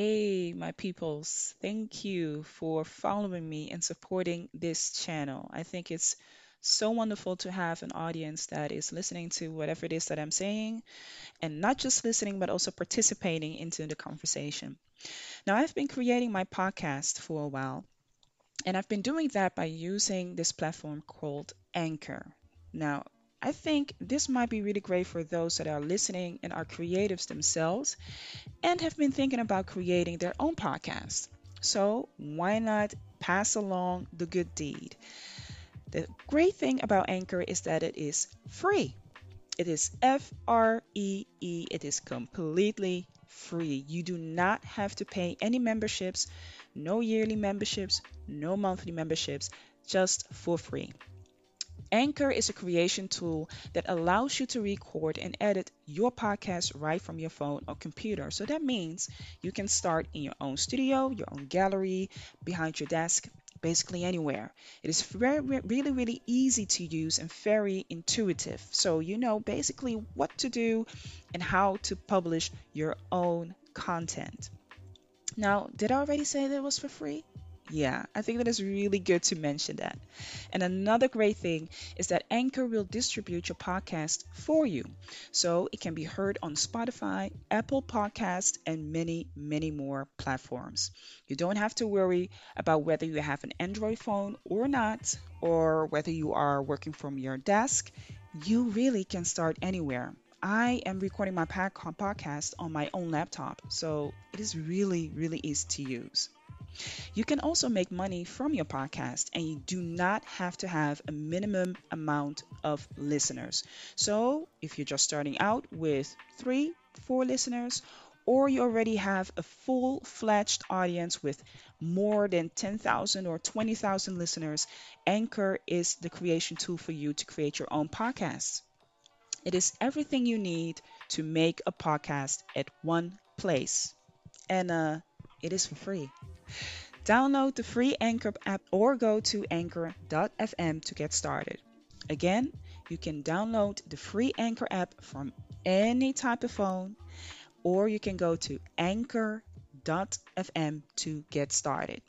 Hey, my peoples, thank you for following me and supporting this channel. I think it's so wonderful to have an audience that is listening to whatever it is that I'm saying and not just listening, but also participating into the conversation. Now, I've been creating my podcast for a while, and I've been doing that by using this platform called Anchor. Now, I think this might be really great for those that are listening and are creatives themselves and have been thinking about creating their own podcast. So, why not pass along the good deed? The great thing about Anchor is that it is free. It is F R E E. It is completely free. You do not have to pay any memberships, no yearly memberships, no monthly memberships, just for free. Anchor is a creation tool that allows you to record and edit your podcast right from your phone or computer. So that means you can start in your own studio, your own gallery, behind your desk, basically anywhere. It is very, really, really easy to use and very intuitive. So you know basically what to do and how to publish your own content. Now, did I already say that it was for free? Yeah, I think that is really good to mention that. And another great thing is that Anchor will distribute your podcast for you. So it can be heard on Spotify, Apple Podcast, and many, many more platforms. You don't have to worry about whether you have an Android phone or not, or whether you are working from your desk. You really can start anywhere. I am recording my podcast on my own laptop, so it is really, really easy to use. You can also make money from your podcast, and you do not have to have a minimum amount of listeners. So, if you're just starting out with three, four listeners, or you already have a full fledged audience with more than 10,000 or 20,000 listeners, Anchor is the creation tool for you to create your own podcast. It is everything you need to make a podcast at one place. And uh, it is for free. Download the free Anchor app or go to anchor.fm to get started. Again, you can download the free Anchor app from any type of phone, or you can go to anchor.fm to get started.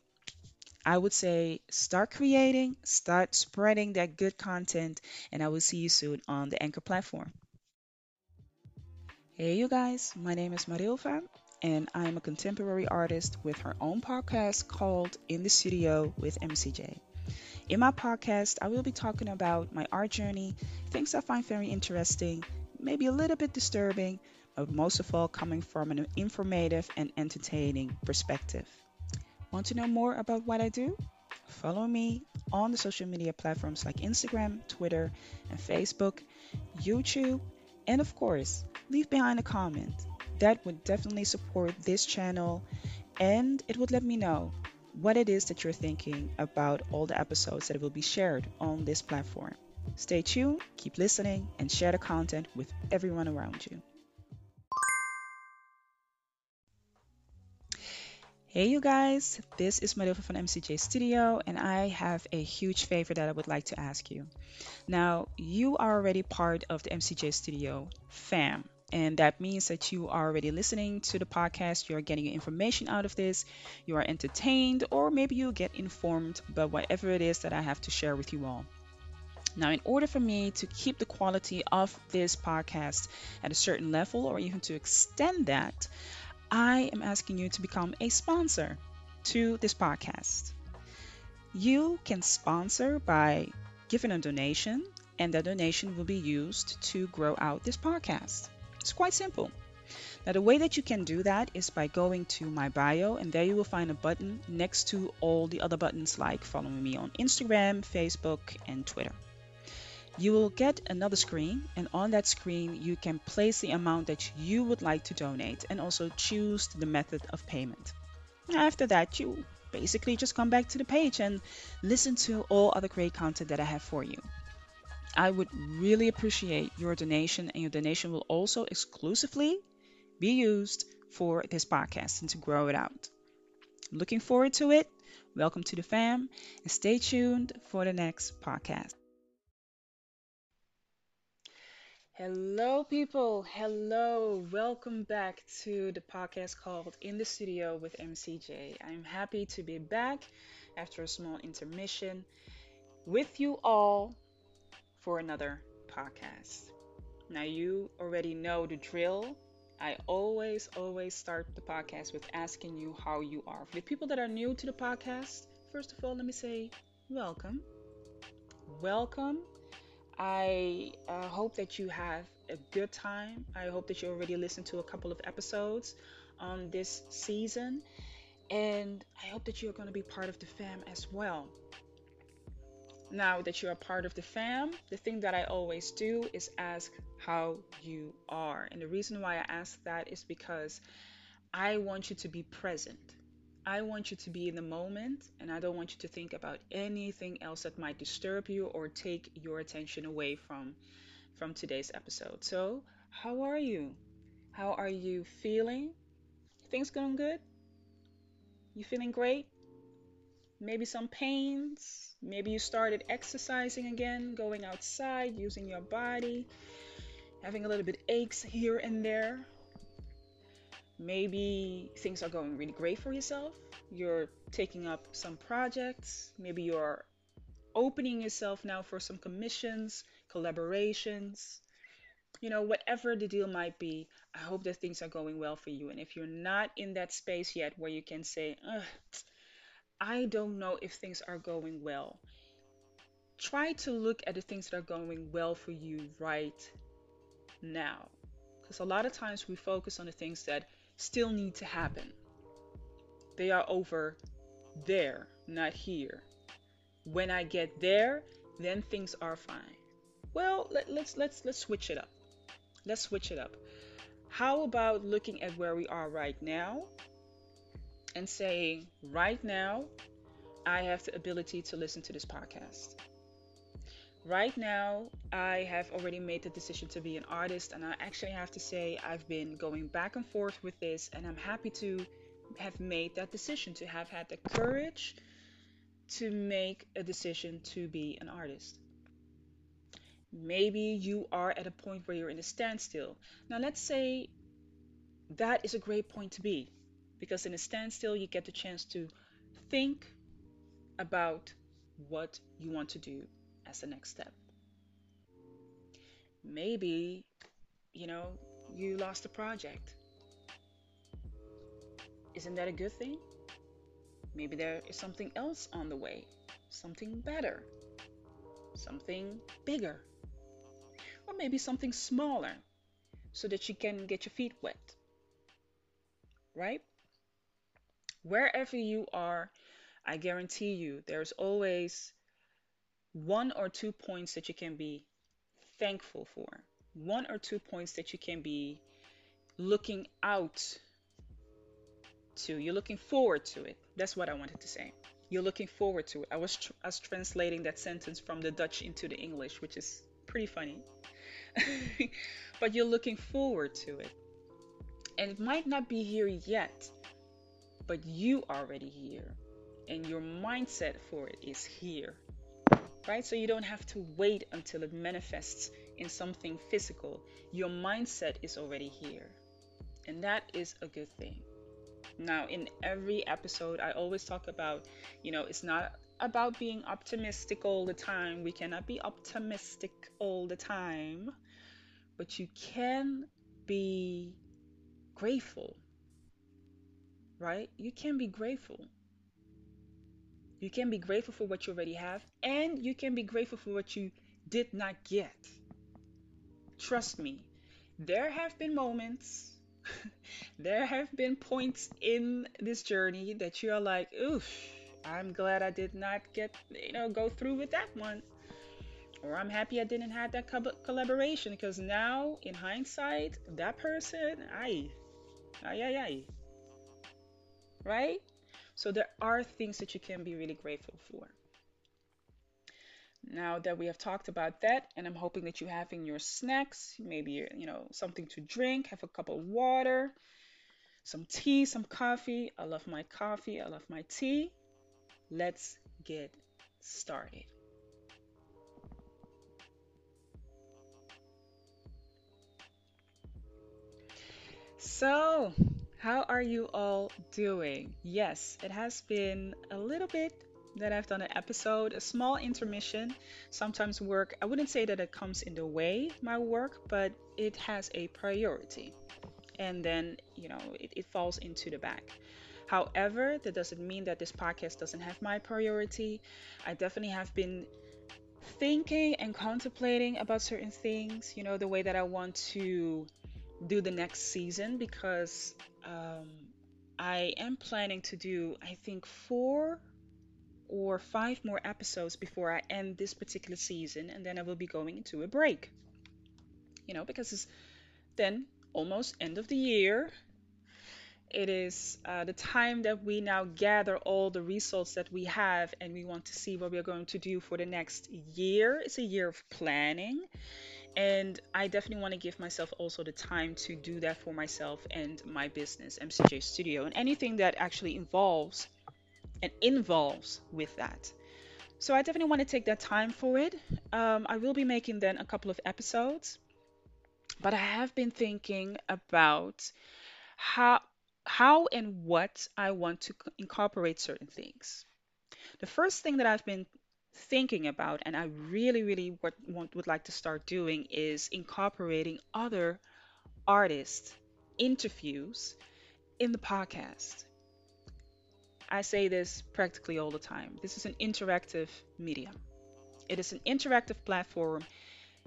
I would say start creating, start spreading that good content, and I will see you soon on the Anchor platform. Hey, you guys, my name is Marilva, and I'm a contemporary artist with her own podcast called In the Studio with MCJ. In my podcast, I will be talking about my art journey, things I find very interesting, maybe a little bit disturbing, but most of all coming from an informative and entertaining perspective. Want to know more about what I do? Follow me on the social media platforms like Instagram, Twitter, and Facebook, YouTube, and of course, leave behind a comment that would definitely support this channel and it would let me know what it is that you're thinking about all the episodes that will be shared on this platform. Stay tuned, keep listening, and share the content with everyone around you. Hey, you guys, this is Marilva from MCJ Studio, and I have a huge favor that I would like to ask you. Now, you are already part of the MCJ Studio fam, and that means that you are already listening to the podcast, you're getting information out of this, you are entertained, or maybe you get informed about whatever it is that I have to share with you all. Now, in order for me to keep the quality of this podcast at a certain level or even to extend that, I am asking you to become a sponsor to this podcast. You can sponsor by giving a donation, and that donation will be used to grow out this podcast. It's quite simple. Now, the way that you can do that is by going to my bio, and there you will find a button next to all the other buttons like following me on Instagram, Facebook, and Twitter. You will get another screen, and on that screen, you can place the amount that you would like to donate and also choose the method of payment. After that, you basically just come back to the page and listen to all other great content that I have for you. I would really appreciate your donation, and your donation will also exclusively be used for this podcast and to grow it out. Looking forward to it. Welcome to the fam, and stay tuned for the next podcast. Hello, people. Hello. Welcome back to the podcast called In the Studio with MCJ. I'm happy to be back after a small intermission with you all for another podcast. Now, you already know the drill. I always, always start the podcast with asking you how you are. For the people that are new to the podcast, first of all, let me say welcome. Welcome I uh, hope that you have a good time. I hope that you already listened to a couple of episodes on this season. And I hope that you're going to be part of the fam as well. Now that you're a part of the fam, the thing that I always do is ask how you are. And the reason why I ask that is because I want you to be present. I want you to be in the moment and I don't want you to think about anything else that might disturb you or take your attention away from from today's episode. So, how are you? How are you feeling? Things going good? You feeling great? Maybe some pains. Maybe you started exercising again, going outside, using your body, having a little bit aches here and there. Maybe things are going really great for yourself. You're taking up some projects. Maybe you're opening yourself now for some commissions, collaborations. You know, whatever the deal might be, I hope that things are going well for you. And if you're not in that space yet where you can say, I don't know if things are going well, try to look at the things that are going well for you right now. Because a lot of times we focus on the things that still need to happen. They are over there, not here. When I get there, then things are fine. Well, let, let's let's let's switch it up. Let's switch it up. How about looking at where we are right now and saying, right now, I have the ability to listen to this podcast. Right now, I have already made the decision to be an artist, and I actually have to say I've been going back and forth with this, and I'm happy to have made that decision, to have had the courage to make a decision to be an artist. Maybe you are at a point where you're in a standstill. Now, let's say that is a great point to be, because in a standstill, you get the chance to think about what you want to do as the next step. Maybe, you know, you lost a project. Isn't that a good thing? Maybe there is something else on the way, something better, something bigger, or maybe something smaller so that you can get your feet wet. Right? Wherever you are, I guarantee you there's always one or two points that you can be thankful for, one or two points that you can be looking out to. You're looking forward to it. That's what I wanted to say. You're looking forward to it. I was, tr- I was translating that sentence from the Dutch into the English, which is pretty funny. but you're looking forward to it. And it might not be here yet, but you already here. And your mindset for it is here right? So you don't have to wait until it manifests in something physical. Your mindset is already here. And that is a good thing. Now, in every episode, I always talk about, you know, it's not about being optimistic all the time. We cannot be optimistic all the time, but you can be grateful, right? You can be grateful. You can be grateful for what you already have, and you can be grateful for what you did not get. Trust me, there have been moments, there have been points in this journey that you're like, oof, I'm glad I did not get, you know, go through with that one. Or I'm happy I didn't have that co- collaboration because now, in hindsight, that person, I, ay, ay, ay. Right? So there are things that you can be really grateful for. Now that we have talked about that, and I'm hoping that you have in your snacks, maybe you know something to drink, have a cup of water, some tea, some coffee. I love my coffee, I love my tea. Let's get started. So, how are you all doing? Yes, it has been a little bit that I've done an episode, a small intermission. Sometimes work, I wouldn't say that it comes in the way my work, but it has a priority. And then, you know, it, it falls into the back. However, that doesn't mean that this podcast doesn't have my priority. I definitely have been thinking and contemplating about certain things, you know, the way that I want to do the next season because um, I am planning to do, I think, four or five more episodes before I end this particular season, and then I will be going into a break. You know, because it's then almost end of the year. It is uh, the time that we now gather all the results that we have, and we want to see what we are going to do for the next year. It's a year of planning, and I definitely want to give myself also the time to do that for myself and my business, MCJ Studio, and anything that actually involves and involves with that. So I definitely want to take that time for it. Um, I will be making then a couple of episodes, but I have been thinking about how how and what I want to incorporate certain things. The first thing that I've been thinking about and I really, really what, want, would like to start doing is incorporating other artists' interviews in the podcast. I say this practically all the time. This is an interactive medium. It is an interactive platform.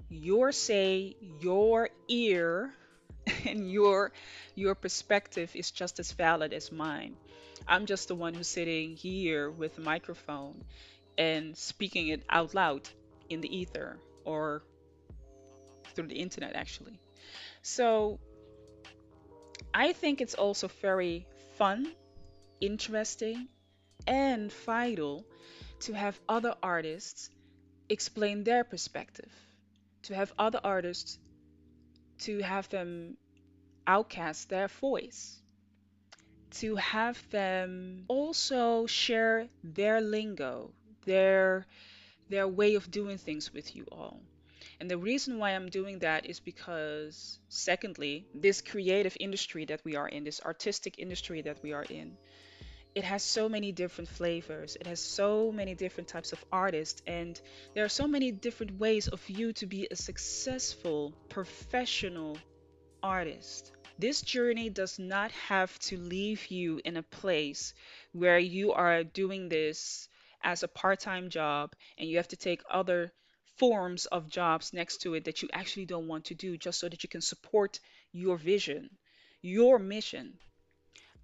Your say, your ear, and your your perspective is just as valid as mine. I'm just the one who's sitting here with a microphone and speaking it out loud in the ether or through the internet actually. So I think it's also very fun, interesting, and vital to have other artists explain their perspective, to have other artists to have them outcast their voice, to have them also share their lingo, their their way of doing things with you all. And the reason why I'm doing that is because, secondly, this creative industry that we are in, this artistic industry that we are in, it has so many different flavors. It has so many different types of artists, and there are so many different ways of you to be a successful professional artist. This journey does not have to leave you in a place where you are doing this as a part time job and you have to take other forms of jobs next to it that you actually don't want to do just so that you can support your vision, your mission.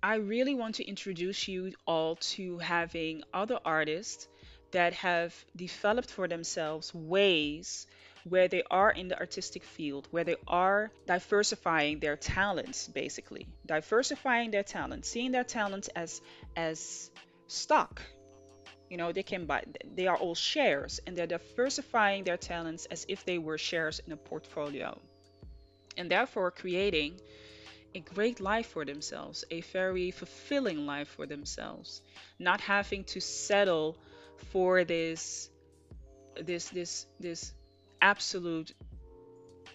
I really want to introduce you all to having other artists that have developed for themselves ways where they are in the artistic field, where they are diversifying their talents, basically diversifying their talents, seeing their talents as as stock, you know, they can buy, they are all shares and they're diversifying their talents as if they were shares in a portfolio. And therefore creating a great life for themselves, a very fulfilling life for themselves, not having to settle for this this this this absolute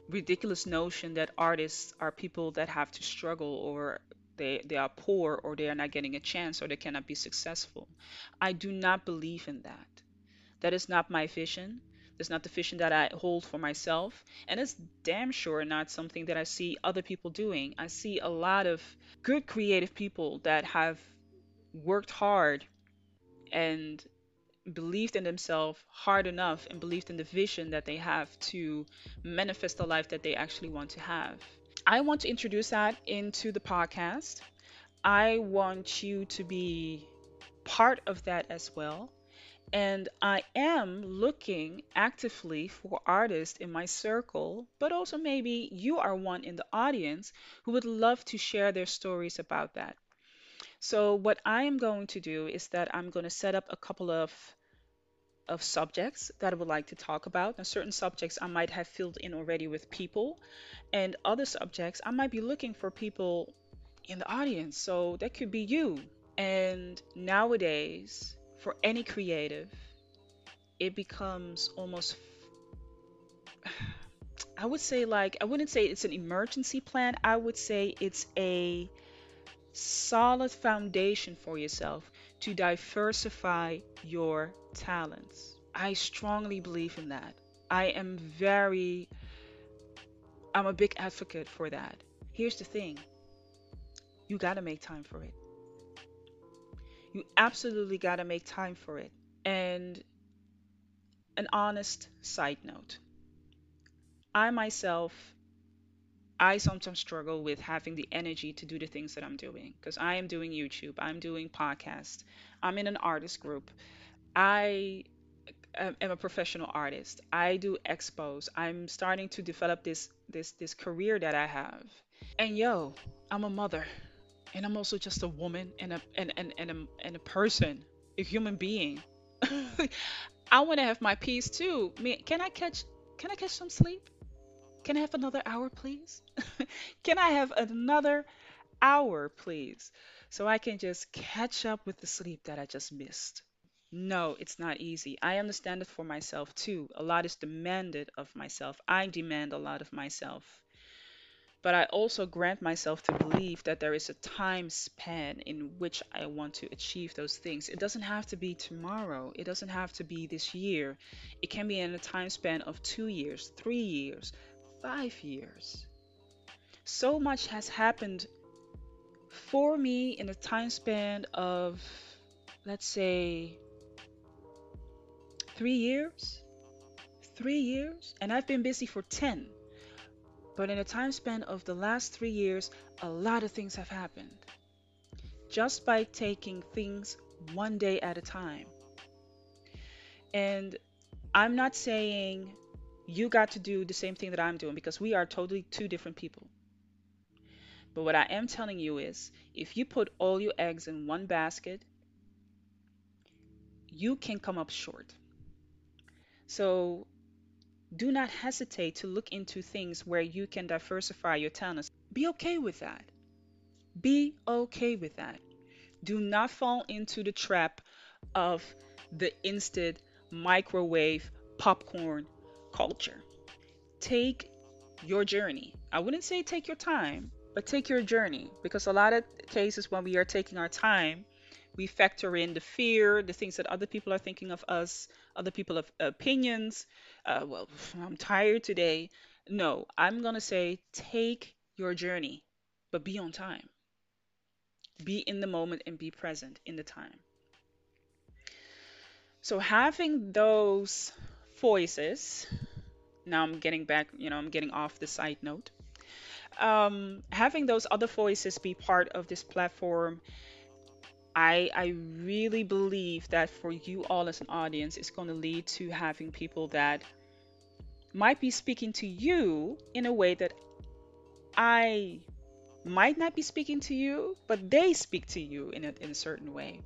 ridiculous notion that artists are people that have to struggle or they, they are poor or they are not getting a chance or they cannot be successful. I do not believe in that. That is not my vision. That's not the vision that I hold for myself. And it's damn sure not something that I see other people doing. I see a lot of good creative people that have worked hard and believed in themselves hard enough and believed in the vision that they have to manifest the life that they actually want to have. I want to introduce that into the podcast. I want you to be part of that as well. And I am looking actively for artists in my circle, but also maybe you are one in the audience who would love to share their stories about that. So, what I am going to do is that I'm going to set up a couple of of subjects that I would like to talk about. Now, certain subjects I might have filled in already with people, and other subjects I might be looking for people in the audience. So that could be you. And nowadays, for any creative, it becomes almost, I would say like I wouldn't say it's an emergency plan. I would say it's a solid foundation for yourself to diversify your talents. I strongly believe in that. I am very I'm a big advocate for that. Here's the thing. You got to make time for it. You absolutely got to make time for it. And an honest side note. I myself I sometimes struggle with having the energy to do the things that I'm doing because I am doing YouTube, I'm doing podcast, I'm in an artist group. I uh, am a professional artist. I do expos. I'm starting to develop this this this career that I have. And yo, I'm a mother. And I'm also just a woman and a and and, and a and a person, a human being. I want to have my peace too. Can I catch can I catch some sleep? Can I have another hour, please? can I have another hour, please? So I can just catch up with the sleep that I just missed. No, it's not easy. I understand it for myself too. A lot is demanded of myself. I demand a lot of myself. But I also grant myself to believe that there is a time span in which I want to achieve those things. It doesn't have to be tomorrow, it doesn't have to be this year. It can be in a time span of two years, three years, five years. So much has happened for me in a time span of, let's say, three years. Three years? And I've been busy for 10. But in a time span of the last three years, a lot of things have happened. Just by taking things one day at a time. And I'm not saying you got to do the same thing that I'm doing because we are totally two different people. But what I am telling you is if you put all your eggs in one basket, you can come up short. So do not hesitate to look into things where you can diversify your talents. Be okay with that. Be okay with that. Do not fall into the trap of the instant microwave popcorn culture. Take your journey. I wouldn't say take your time, but take your journey because a lot of cases when we are taking our time, we factor in the fear, the things that other people are thinking of us, other people have opinions. Uh, well, I'm tired today. No, I'm going to say take your journey, but be on time. Be in the moment and be present in the time. So having those voices. Now I'm getting back, you know, I'm getting off the side note. Um, having those other voices be part of this platform, I I really believe that for you all as an audience, it's going to lead to having people that might be speaking to you in a way that I might not be speaking to you, but they speak to you in a, in a certain way.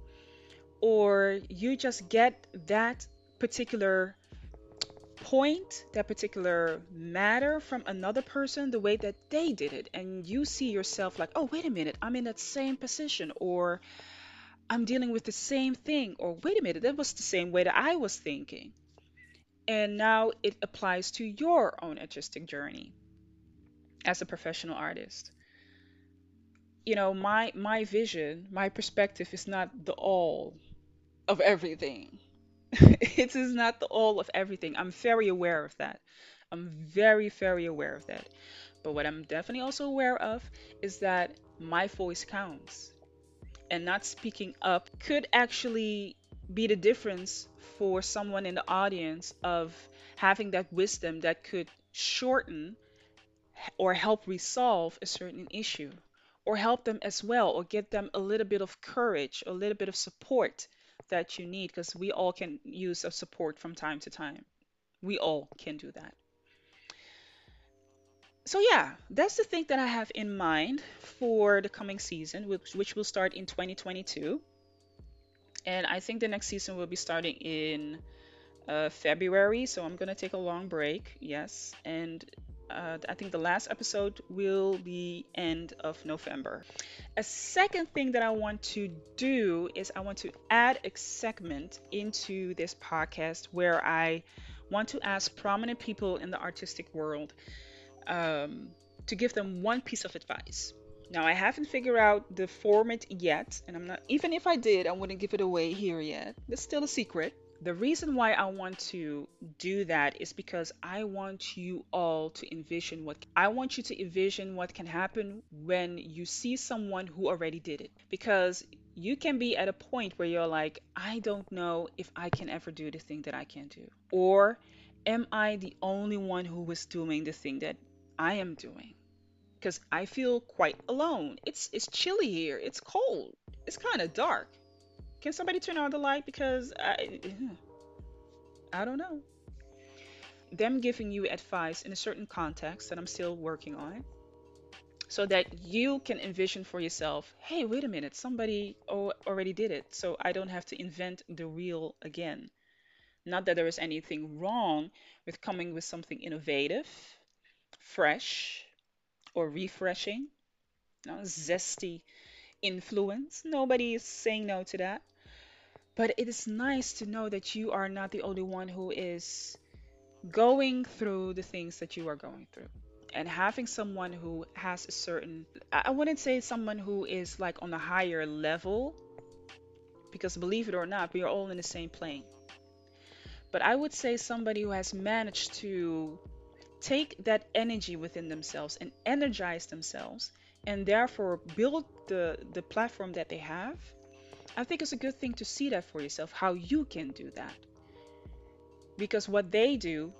Or you just get that particular point that particular matter from another person the way that they did it. And you see yourself like oh wait a minute i'm in that same position or i'm dealing with the same thing or wait a minute that was the same way that i was thinking. And now it applies to your own artistic journey as a professional artist. You know my my vision my perspective is not the all of everything it is not the all of everything. I'm very aware of that. I'm very, very aware of that. But what I'm definitely also aware of is that my voice counts. And not speaking up could actually be the difference for someone in the audience of having that wisdom that could shorten or help resolve a certain issue or help them as well or give them a little bit of courage, a little bit of support that you need because we all can use a support from time to time. We all can do that. So yeah, that's the thing that I have in mind for the coming season, which, which will start in 2022. And I think the next season will be starting in uh, February, so I'm gonna take a long break. Yes, and uh, I think the last episode will be end of November. A second thing that I want to do is I want to add a segment into this podcast where I want to ask prominent people in the artistic world um, to give them one piece of advice. Now, I haven't figured out the format yet, and I'm not, even if I did, I wouldn't give it away here yet. It's still a secret. The reason why I want to do that is because I want you all to envision what I want you to envision what can happen when you see someone who already did it. Because you can be at a point where you're like, I don't know if I can ever do the thing that I can do. Or am I the only one who is doing the thing that I am doing? Because I feel quite alone. It's it's chilly here. It's cold. It's kind of dark. Can somebody turn on the light? Because I, I don't know. Them giving you advice in a certain context that I'm still working on, so that you can envision for yourself hey, wait a minute, somebody already did it, so I don't have to invent the wheel again. Not that there is anything wrong with coming with something innovative, fresh, or refreshing, you know, zesty influence. Nobody is saying no to that. But it is nice to know that you are not the only one who is going through the things that you are going through. And having someone who has a certain, I wouldn't say someone who is like on a higher level, because believe it or not, we are all in the same plane. But I would say somebody who has managed to take that energy within themselves and energize themselves and therefore build the, the platform that they have I think it's a good thing to see that for yourself, how you can do that. Because what they do,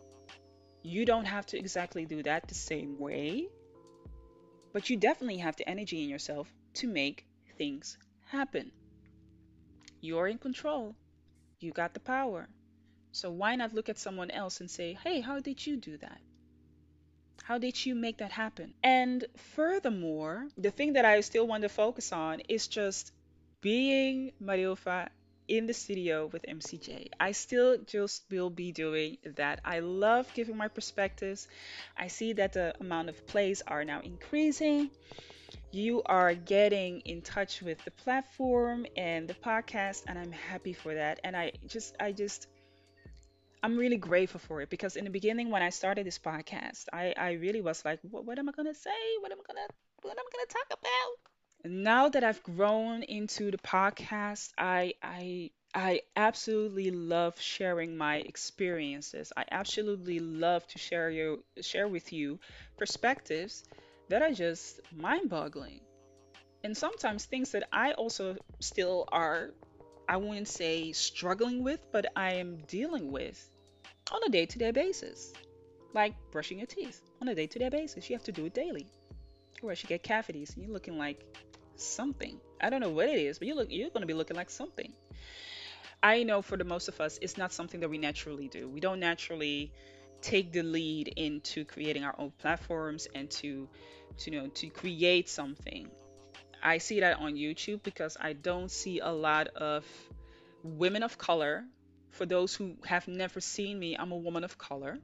you don't have to exactly do that the same way, but you definitely have the energy in yourself to make things happen. You're in control, you got the power. So why not look at someone else and say, hey, how did you do that? How did you make that happen? And furthermore, the thing that I still want to focus on is just being Marilva in the studio with MCJ. I still just will be doing that. I love giving my perspectives. I see that the amount of plays are now increasing. You are getting in touch with the platform and the podcast, and I'm happy for that. And I just, I just, I'm really grateful for it because in the beginning when I started this podcast, I, I really was like, what, what am I gonna say? What am I gonna, what am I gonna talk about? now that I've grown into the podcast, I I I absolutely love sharing my experiences. I absolutely love to share you share with you perspectives that are just mind-boggling. And sometimes things that I also still are I wouldn't say struggling with, but I am dealing with on a day-to-day basis. Like brushing your teeth on a day-to-day basis. You have to do it daily. Or else you get cavities and you're looking like something. I don't know what it is, but you look you're to be looking like something. I know for the most of us, it's not something that we naturally do. We don't naturally take the lead into creating our own platforms and to, to you know to create something. I see that on YouTube because I don't see a lot of women of color. For those who have never seen me, I'm a woman of color.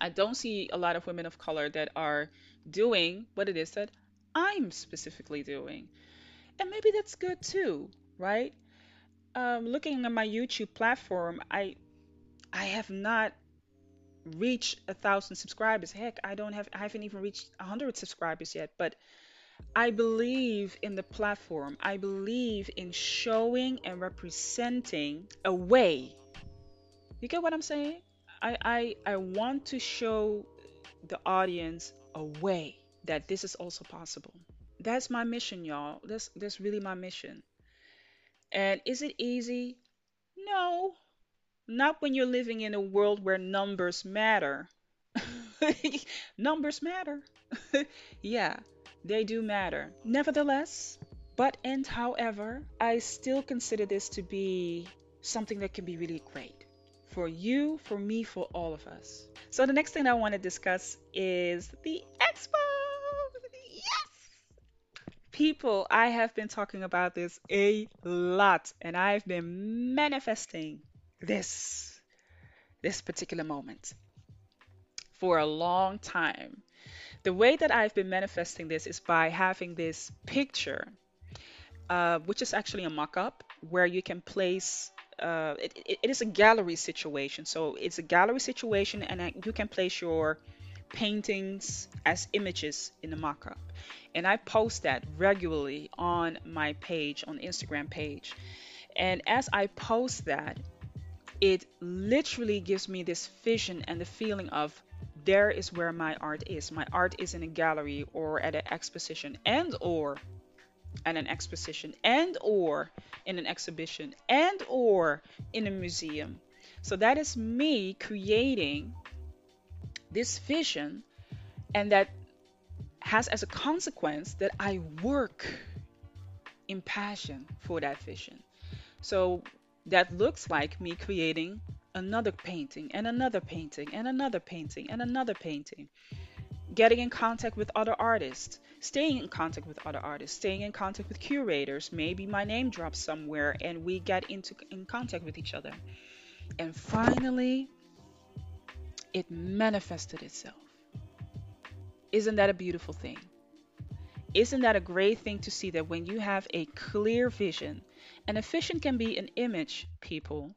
I don't see a lot of women of color that are doing what it is that I'm specifically doing. And maybe that's good too, right? Um, looking at my YouTube platform, I I have not reached a thousand subscribers. Heck, I don't have I haven't even reached a hundred subscribers yet. But I believe in the platform. I believe in showing and representing a way. You get what I'm saying? I I, I want to show the audience a way that this is also possible. That's my mission, y'all. That's that's really my mission. And is it easy? No. Not when you're living in a world where numbers matter. numbers matter. yeah, they do matter. Nevertheless, but and however, I still consider this to be something that can be really great for you, for me, for all of us. So the next thing I want to discuss is the expo Yes! people, I have been talking about this a lot and I've been manifesting this this particular moment for a long time. The way that I've been manifesting this is by having this picture, uh, which is actually a mock-up where you can place. Uh, it, it, is a gallery situation, so it's a gallery situation, and you can place your paintings as images in the mock-up and i post that regularly on my page on instagram page and as i post that it literally gives me this vision and the feeling of there is where my art is my art is in a gallery or at an exposition and or at an exposition and or in an exhibition and or in a museum so that is me creating this vision and that has as a consequence that I work in passion for that vision. So that looks like me creating another painting and another painting and another painting and another painting. Getting in contact with other artists, staying in contact with other artists, staying in contact with curators. Maybe my name drops somewhere and we get into in contact with each other. And finally, it manifested itself. Isn't that a beautiful thing? Isn't that a great thing to see that when you have a clear vision, and a vision can be an image, people.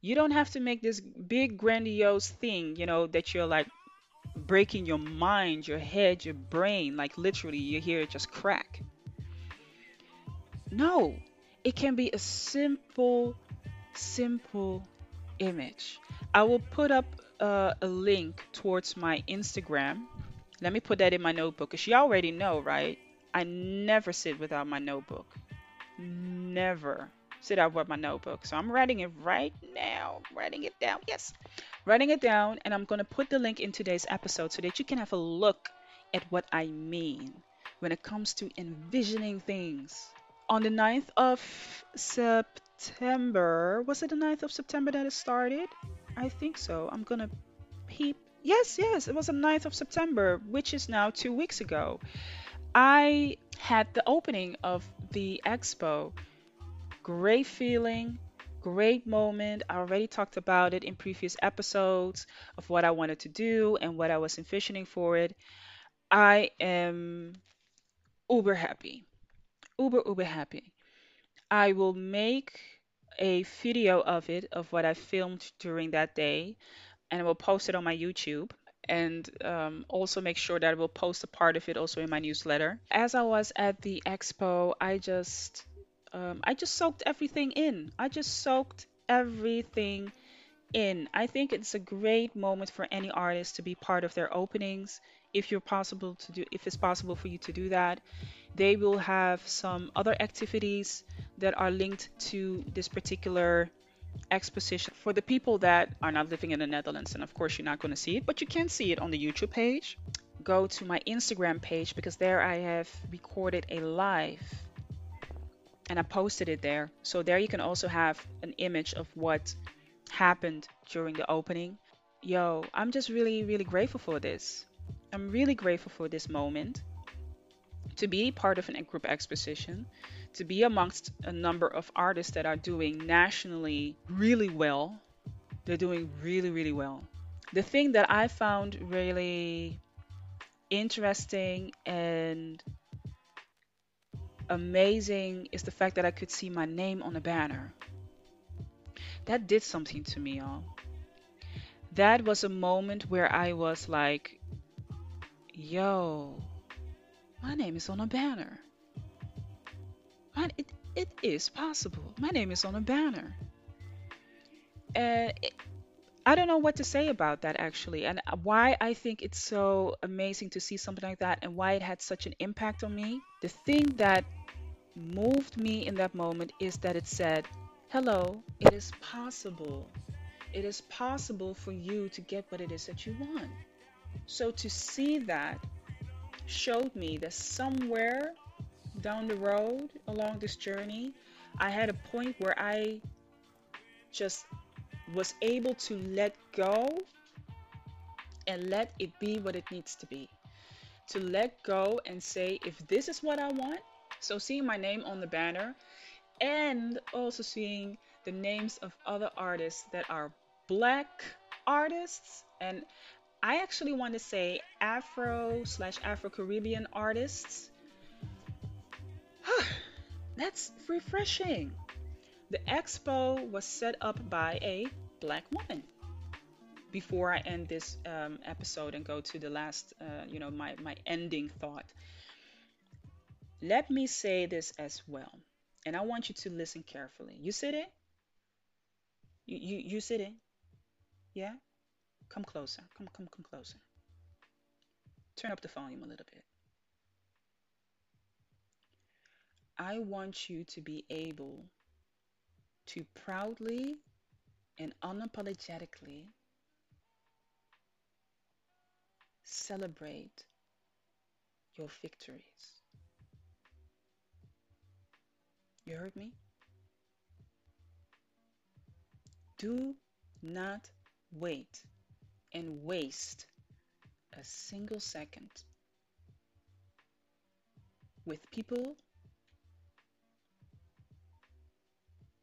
You don't have to make this big, grandiose thing, you know, that you're like breaking your mind, your head, your brain, like literally you hear it just crack. No, it can be a simple, simple image. I will put up uh, a link towards my Instagram. Let me put that in my notebook because you already know, right? I never sit without my notebook. Never sit out with my notebook. So I'm writing it right now. Writing it down. Yes. Writing it down. And I'm going to put the link in today's episode so that you can have a look at what I mean when it comes to envisioning things. On the 9th of September, was it the 9th of September that it started? I think so. I'm gonna peep. Yes, yes, it was the 9th of September, which is now two weeks ago. I had the opening of the expo. Great feeling, great moment. I already talked about it in previous episodes of what I wanted to do and what I was envisioning for it. I am uber happy. Uber, uber happy. I will make a video of it, of what I filmed during that day, and I will post it on my YouTube and um, also make sure that I will post a part of it also in my newsletter. As I was at the expo, I just um, I just soaked everything in. I just soaked everything in. I think it's a great moment for any artist to be part of their openings if you're possible to do if it's possible for you to do that. They will have some other activities that are linked to this particular exposition for the people that are not living in the Netherlands. And of course, you're not going to see it, but you can see it on the YouTube page. Go to my Instagram page because there I have recorded a live and I posted it there. So there you can also have an image of what happened during the opening. Yo, I'm just really, really grateful for this. I'm really grateful for this moment to be part of an group exposition, to be amongst a number of artists that are doing nationally really well. They're doing really, really well. The thing that I found really interesting and amazing is the fact that I could see my name on a banner. That did something to me, y'all. That was a moment where I was like, yo, my name is on a banner. It, it is possible. My name is on a banner. Uh, it, I don't know what to say about that actually, and why I think it's so amazing to see something like that and why it had such an impact on me. The thing that moved me in that moment is that it said, Hello, it is possible. It is possible for you to get what it is that you want. So to see that showed me that somewhere down the road along this journey, I had a point where I just was able to let go and let it be what it needs to be. To let go and say, if this is what I want, so seeing my name on the banner and also seeing the names of other artists that are black artists and I actually want to say Afro slash Afro Caribbean artists. That's refreshing. The expo was set up by a black woman. before I end this um, episode and go to the last, uh, you know, my, my ending thought, let me say this as well. And I want you to listen carefully. You sitting? You, you, you sitting? Yeah? Come closer. Come, come, come closer. Turn up the volume a little bit. I want you to be able to proudly and unapologetically celebrate your victories. You heard me? Do not wait and waste a single second with people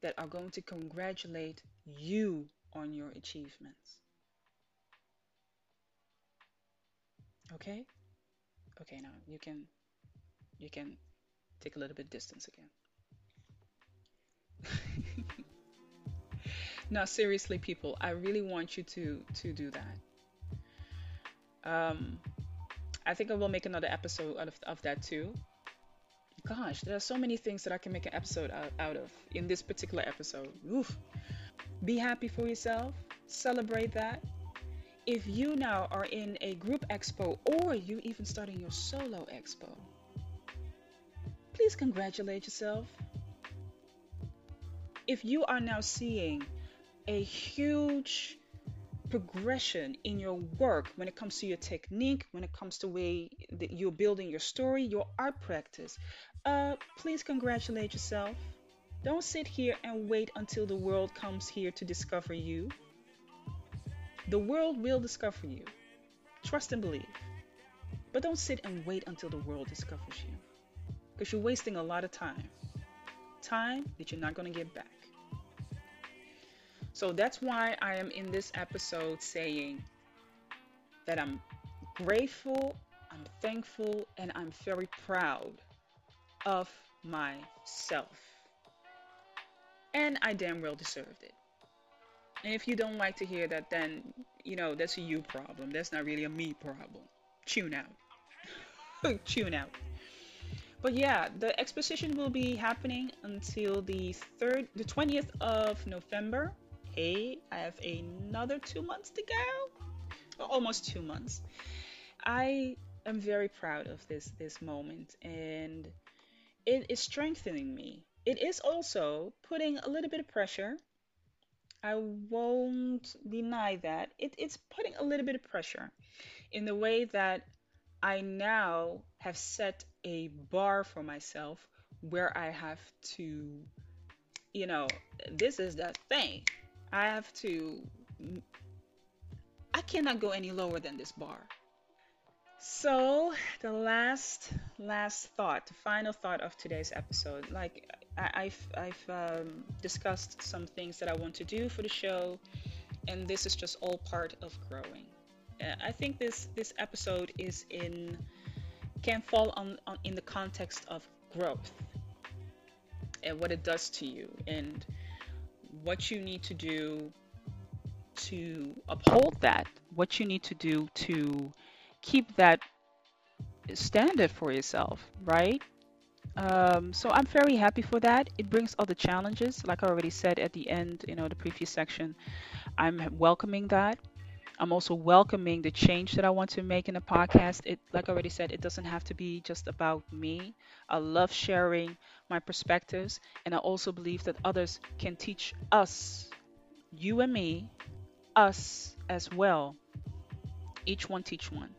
that are going to congratulate you on your achievements. Okay? Okay, now you can you can take a little bit distance again. now seriously people, I really want you to to do that. Um I think I will make another episode out of, of that too gosh, there are so many things that I can make an episode out, out of in this particular episode. Oof. Be happy for yourself, celebrate that. If you now are in a group expo or you even starting your solo expo, please congratulate yourself. If you are now seeing a huge progression in your work when it comes to your technique, when it comes to way that you're building your story, your art practice, uh, please congratulate yourself. Don't sit here and wait until the world comes here to discover you. The world will discover you. Trust and believe. But don't sit and wait until the world discovers you. Because you're wasting a lot of time. Time that you're not going to get back. So that's why I am in this episode saying that I'm grateful, I'm thankful, and I'm very proud of myself. And I damn well deserved it. And if you don't like to hear that, then, you know, that's a you problem. That's not really a me problem. Tune out. Tune out. But yeah, the exposition will be happening until the 3rd, the 20th of November. I have another two months to go. Almost two months. I am very proud of this this moment and it is strengthening me. It is also putting a little bit of pressure. I won't deny that. It, it's putting a little bit of pressure in the way that I now have set a bar for myself where I have to, you know, this is the thing. I have to, I cannot go any lower than this bar. So the last last thought, the final thought of today's episode, like I, have I've um, discussed some things that I want to do for the show, and this is just all part of growing. Uh, I think this this episode is in can fall on, on in the context of growth and what it does to you and what you need to do to uphold that, what you need to do to keep that standard for yourself, right? Um, so I'm very happy for that. It brings other challenges, like I already said at the end, you know, the previous section. I'm welcoming that. I'm also welcoming the change that I want to make in the podcast. It, like I already said, it doesn't have to be just about me. I love sharing my perspectives, and I also believe that others can teach us, you and me, us as well. Each one teach one.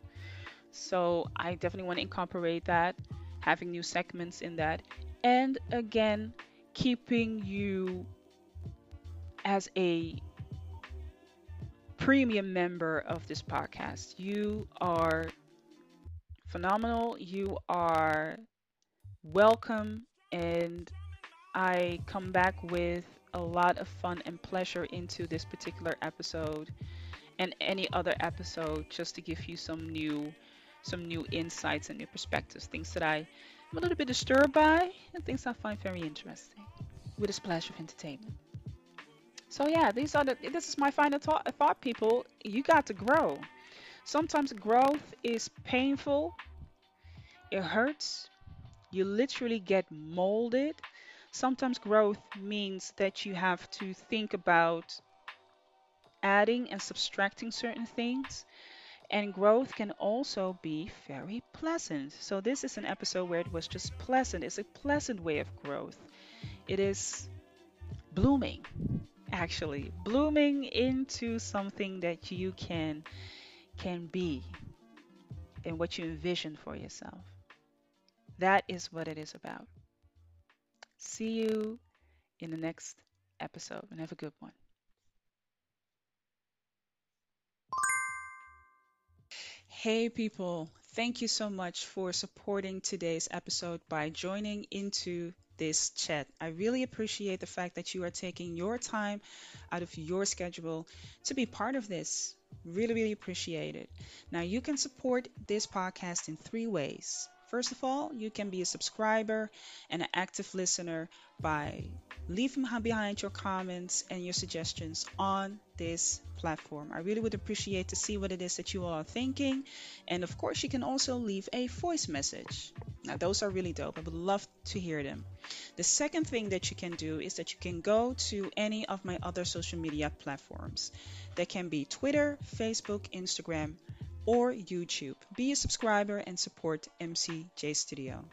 So I definitely want to incorporate that, having new segments in that. And again, keeping you as a premium member of this podcast. You are phenomenal. You are welcome. And I come back with a lot of fun and pleasure into this particular episode and any other episode just to give you some new some new insights and new perspectives, things that I am a little bit disturbed by, and things I find very interesting with a splash of entertainment. So yeah, these are the this is my final thought, thought people. You got to grow. Sometimes growth is painful. It hurts. You literally get molded. Sometimes growth means that you have to think about adding and subtracting certain things. And growth can also be very pleasant. So, this is an episode where it was just pleasant. It's a pleasant way of growth. It is blooming, actually, blooming into something that you can can be and what you envision for yourself. That is what it is about. See you in the next episode and have a good one. Hey, people. Thank you so much for supporting today's episode by joining into this chat. I really appreciate the fact that you are taking your time out of your schedule to be part of this. Really, really appreciate it. Now, you can support this podcast in three ways. First of all, you can be a subscriber and an active listener by leaving behind your comments and your suggestions on this platform. I really would appreciate to see what it is that you all are thinking. And of course, you can also leave a voice message. Now, those are really dope. I would love to hear them. The second thing that you can do is that you can go to any of my other social media platforms. That can be Twitter, Facebook, Instagram, or YouTube. Be a subscriber and support MCJ Studio.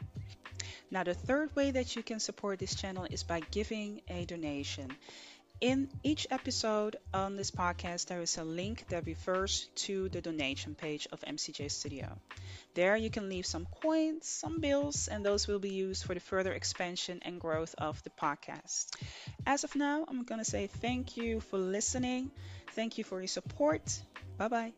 Now, the third way that you can support this channel is by giving a donation. In each episode on this podcast, there is a link that refers to the donation page of MCJ Studio. There, you can leave some coins, some bills, and those will be used for the further expansion and growth of the podcast. As of now, I'm going to say thank you for listening. Thank you for your support. Bye bye.